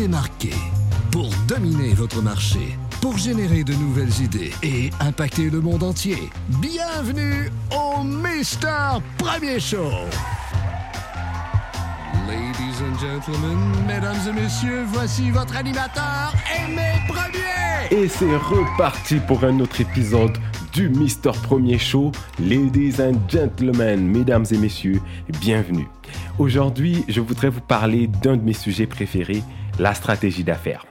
démarquer, pour dominer votre marché, pour générer de nouvelles idées et impacter le monde entier. Bienvenue au Mister Premier Show. Ladies and gentlemen, mesdames et messieurs, voici votre animateur, Aimé Premier. Et c'est reparti pour un autre épisode du Mister Premier Show. Ladies and gentlemen, mesdames et messieurs, bienvenue. Aujourd'hui, je voudrais vous parler d'un de mes sujets préférés, la stratégie d'affaires.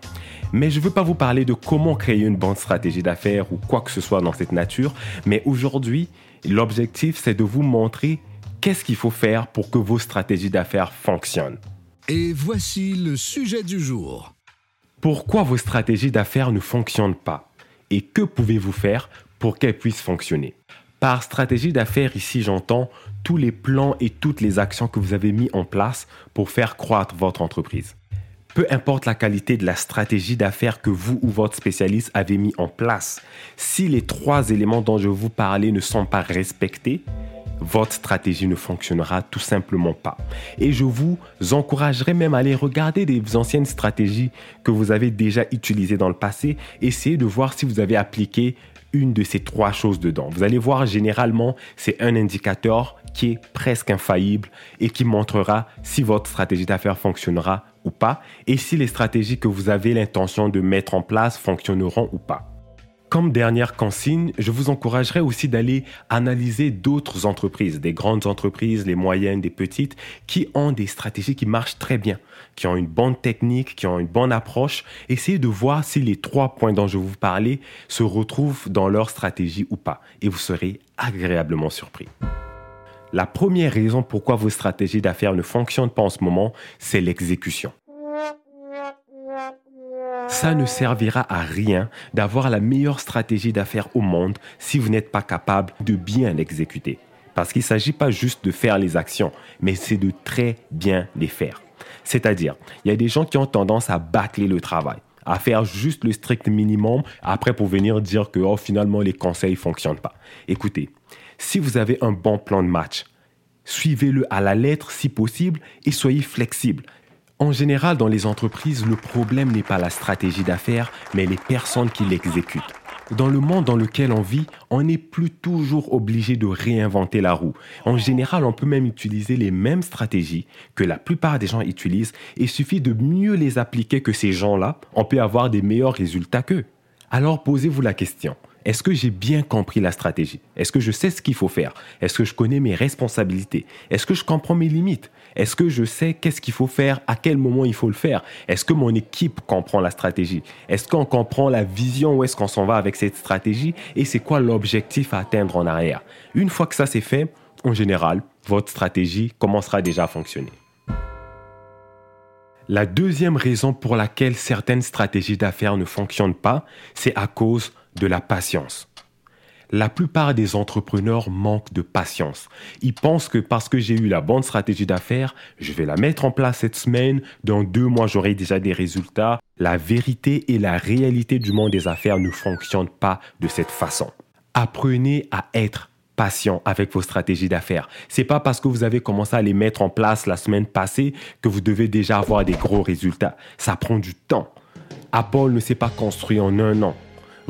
Mais je ne veux pas vous parler de comment créer une bonne stratégie d'affaires ou quoi que ce soit dans cette nature, mais aujourd'hui, l'objectif, c'est de vous montrer qu'est-ce qu'il faut faire pour que vos stratégies d'affaires fonctionnent. Et voici le sujet du jour. Pourquoi vos stratégies d'affaires ne fonctionnent pas? Et que pouvez-vous faire pour qu'elles puissent fonctionner? Par stratégie d'affaires, ici j'entends tous les plans et toutes les actions que vous avez mis en place pour faire croître votre entreprise. Peu importe la qualité de la stratégie d'affaires que vous ou votre spécialiste avez mis en place, si les trois éléments dont je vous parlais ne sont pas respectés, votre stratégie ne fonctionnera tout simplement pas. Et je vous encouragerai même à aller regarder des anciennes stratégies que vous avez déjà utilisées dans le passé, essayer de voir si vous avez appliqué une de ces trois choses dedans. Vous allez voir, généralement, c'est un indicateur qui est presque infaillible et qui montrera si votre stratégie d'affaires fonctionnera ou pas et si les stratégies que vous avez l'intention de mettre en place fonctionneront ou pas. Comme dernière consigne, je vous encouragerai aussi d'aller analyser d'autres entreprises, des grandes entreprises, les moyennes, des petites, qui ont des stratégies qui marchent très bien, qui ont une bonne technique, qui ont une bonne approche. Essayez de voir si les trois points dont je vous parlais se retrouvent dans leur stratégie ou pas, et vous serez agréablement surpris. La première raison pourquoi vos stratégies d'affaires ne fonctionnent pas en ce moment, c'est l'exécution. Ça ne servira à rien d'avoir la meilleure stratégie d'affaires au monde si vous n'êtes pas capable de bien l'exécuter. Parce qu'il ne s'agit pas juste de faire les actions, mais c'est de très bien les faire. C'est-à-dire, il y a des gens qui ont tendance à bâcler le travail, à faire juste le strict minimum, après pour venir dire que oh, finalement les conseils ne fonctionnent pas. Écoutez, si vous avez un bon plan de match, suivez-le à la lettre si possible et soyez flexible. En général, dans les entreprises, le problème n'est pas la stratégie d'affaires, mais les personnes qui l'exécutent. Dans le monde dans lequel on vit, on n'est plus toujours obligé de réinventer la roue. En général, on peut même utiliser les mêmes stratégies que la plupart des gens utilisent et suffit de mieux les appliquer que ces gens-là, on peut avoir des meilleurs résultats qu'eux. Alors posez-vous la question, est-ce que j'ai bien compris la stratégie? Est-ce que je sais ce qu'il faut faire? Est-ce que je connais mes responsabilités? Est-ce que je comprends mes limites? Est-ce que je sais qu'est-ce qu'il faut faire? À quel moment il faut le faire? Est-ce que mon équipe comprend la stratégie? Est-ce qu'on comprend la vision Où est-ce qu'on s'en va avec cette stratégie? Et c'est quoi l'objectif à atteindre en arrière? Une fois que ça c'est fait, en général, votre stratégie commencera déjà à fonctionner. La deuxième raison pour laquelle certaines stratégies d'affaires ne fonctionnent pas, c'est à cause de la patience. La plupart des entrepreneurs manquent de patience. Ils pensent que parce que j'ai eu la bonne stratégie d'affaires, je vais la mettre en place cette semaine, dans deux mois j'aurai déjà des résultats. La vérité et la réalité du monde des affaires ne fonctionnent pas de cette façon. Apprenez à être patient avec vos stratégies d'affaires. C'est pas parce que vous avez commencé à les mettre en place la semaine passée que vous devez déjà avoir des gros résultats. Ça prend du temps. Apple ne s'est pas construit en un an.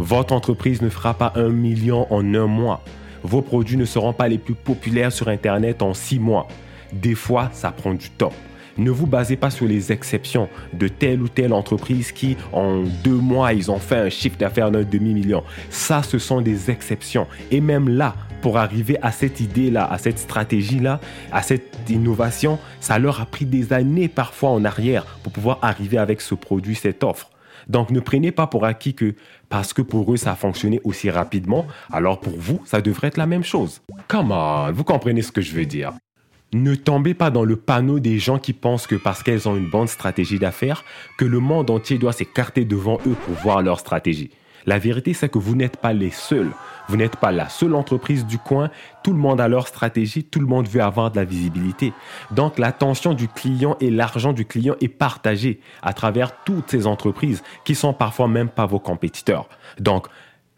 Votre entreprise ne fera pas un million en un mois. Vos produits ne seront pas les plus populaires sur Internet en six mois. Des fois, ça prend du temps. Ne vous basez pas sur les exceptions de telle ou telle entreprise qui, en deux mois, ils ont fait un chiffre d'affaires d'un demi-million. Ça, ce sont des exceptions. Et même là, pour arriver à cette idée-là, à cette stratégie-là, à cette innovation, ça leur a pris des années parfois en arrière pour pouvoir arriver avec ce produit, cette offre. Donc ne prenez pas pour acquis que parce que pour eux ça a fonctionné aussi rapidement, alors pour vous ça devrait être la même chose. Come on, vous comprenez ce que je veux dire. Ne tombez pas dans le panneau des gens qui pensent que parce qu'elles ont une bonne stratégie d'affaires, que le monde entier doit s'écarter devant eux pour voir leur stratégie. La vérité, c'est que vous n'êtes pas les seuls. Vous n'êtes pas la seule entreprise du coin. Tout le monde a leur stratégie. Tout le monde veut avoir de la visibilité. Donc, l'attention du client et l'argent du client est partagé à travers toutes ces entreprises qui sont parfois même pas vos compétiteurs. Donc,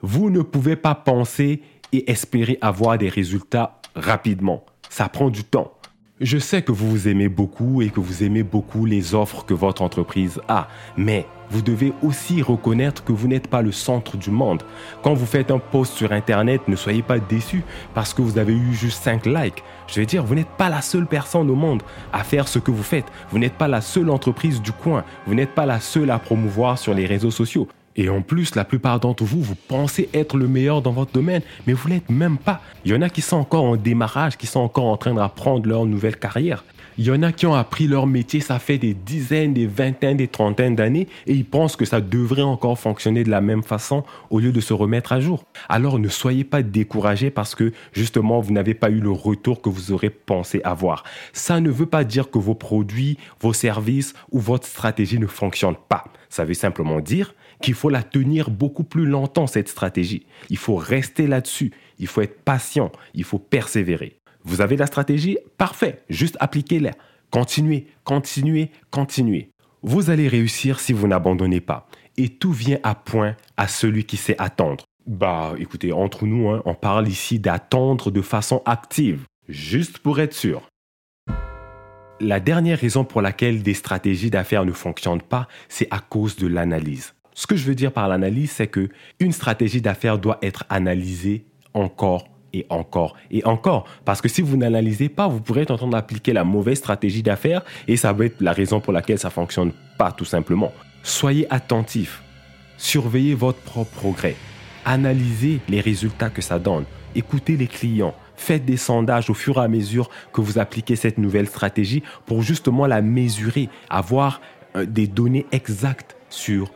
vous ne pouvez pas penser et espérer avoir des résultats rapidement. Ça prend du temps. Je sais que vous vous aimez beaucoup et que vous aimez beaucoup les offres que votre entreprise a, mais vous devez aussi reconnaître que vous n'êtes pas le centre du monde. Quand vous faites un post sur Internet, ne soyez pas déçus parce que vous avez eu juste 5 likes. Je veux dire, vous n'êtes pas la seule personne au monde à faire ce que vous faites. Vous n'êtes pas la seule entreprise du coin. Vous n'êtes pas la seule à promouvoir sur les réseaux sociaux. Et en plus, la plupart d'entre vous, vous pensez être le meilleur dans votre domaine, mais vous l'êtes même pas. Il y en a qui sont encore en démarrage, qui sont encore en train d'apprendre leur nouvelle carrière. Il y en a qui ont appris leur métier, ça fait des dizaines, des vingtaines, des trentaines d'années, et ils pensent que ça devrait encore fonctionner de la même façon au lieu de se remettre à jour. Alors ne soyez pas découragés parce que justement vous n'avez pas eu le retour que vous aurez pensé avoir. Ça ne veut pas dire que vos produits, vos services ou votre stratégie ne fonctionnent pas. Ça veut simplement dire qu'il faut la tenir beaucoup plus longtemps, cette stratégie. Il faut rester là-dessus. Il faut être patient. Il faut persévérer. Vous avez la stratégie? Parfait. Juste appliquez-la. Continuez, continuez, continuez. Vous allez réussir si vous n'abandonnez pas. Et tout vient à point à celui qui sait attendre. Bah écoutez, entre nous, hein, on parle ici d'attendre de façon active, juste pour être sûr. La dernière raison pour laquelle des stratégies d'affaires ne fonctionnent pas, c'est à cause de l'analyse. Ce que je veux dire par l'analyse, c'est que une stratégie d'affaires doit être analysée encore et encore et encore. Parce que si vous n'analysez pas, vous pourrez être en train d'appliquer la mauvaise stratégie d'affaires et ça va être la raison pour laquelle ça fonctionne pas tout simplement. Soyez attentif. Surveillez votre propre progrès. Analysez les résultats que ça donne. Écoutez les clients. Faites des sondages au fur et à mesure que vous appliquez cette nouvelle stratégie pour justement la mesurer, avoir euh, des données exactes sur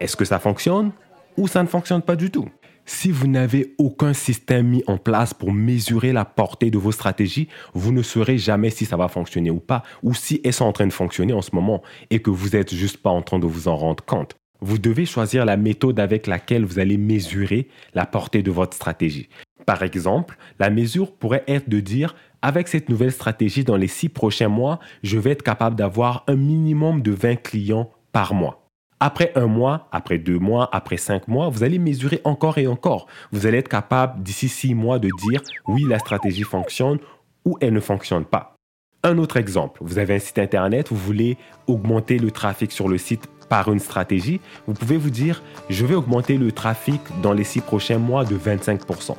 est-ce que ça fonctionne ou ça ne fonctionne pas du tout? Si vous n'avez aucun système mis en place pour mesurer la portée de vos stratégies, vous ne saurez jamais si ça va fonctionner ou pas, ou si elles sont en train de fonctionner en ce moment et que vous n'êtes juste pas en train de vous en rendre compte. Vous devez choisir la méthode avec laquelle vous allez mesurer la portée de votre stratégie. Par exemple, la mesure pourrait être de dire, avec cette nouvelle stratégie dans les six prochains mois, je vais être capable d'avoir un minimum de 20 clients par mois. Après un mois, après deux mois, après cinq mois, vous allez mesurer encore et encore. Vous allez être capable d'ici six mois de dire oui, la stratégie fonctionne ou elle ne fonctionne pas. Un autre exemple, vous avez un site internet, vous voulez augmenter le trafic sur le site par une stratégie, vous pouvez vous dire je vais augmenter le trafic dans les six prochains mois de 25%.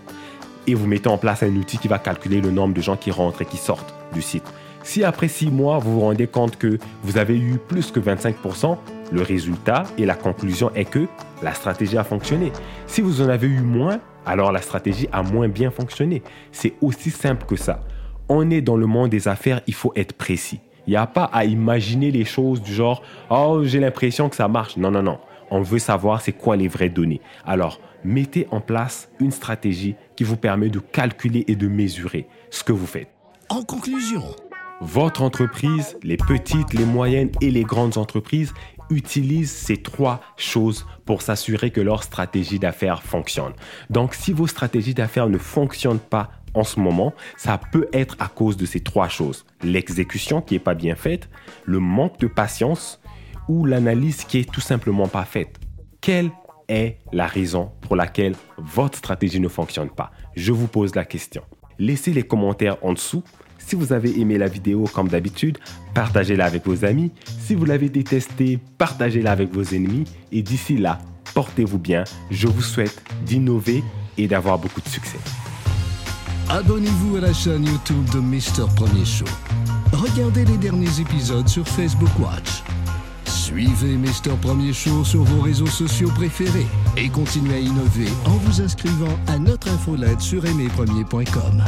Et vous mettez en place un outil qui va calculer le nombre de gens qui rentrent et qui sortent du site. Si après six mois, vous vous rendez compte que vous avez eu plus que 25%, le résultat et la conclusion est que la stratégie a fonctionné. Si vous en avez eu moins, alors la stratégie a moins bien fonctionné. C'est aussi simple que ça. On est dans le monde des affaires, il faut être précis. Il n'y a pas à imaginer les choses du genre Oh, j'ai l'impression que ça marche. Non, non, non. On veut savoir c'est quoi les vraies données. Alors, mettez en place une stratégie qui vous permet de calculer et de mesurer ce que vous faites. En conclusion, votre entreprise, les petites, les moyennes et les grandes entreprises utilisent ces trois choses pour s'assurer que leur stratégie d'affaires fonctionne. Donc si vos stratégies d'affaires ne fonctionnent pas en ce moment, ça peut être à cause de ces trois choses. L'exécution qui n'est pas bien faite, le manque de patience ou l'analyse qui est tout simplement pas faite. Quelle est la raison pour laquelle votre stratégie ne fonctionne pas? Je vous pose la question. Laissez les commentaires en dessous si vous avez aimé la vidéo comme d'habitude, partagez-la avec vos amis. Si vous l'avez détestée, partagez-la avec vos ennemis. Et d'ici là, portez-vous bien. Je vous souhaite d'innover et d'avoir beaucoup de succès. abonnez-vous à la chaîne YouTube de Mister Premier Show. Regardez les derniers épisodes sur Facebook Watch. Suivez Mister Premier Show sur vos réseaux sociaux préférés et continuez à innover en vous inscrivant à notre infolette sur aimerpremier.com.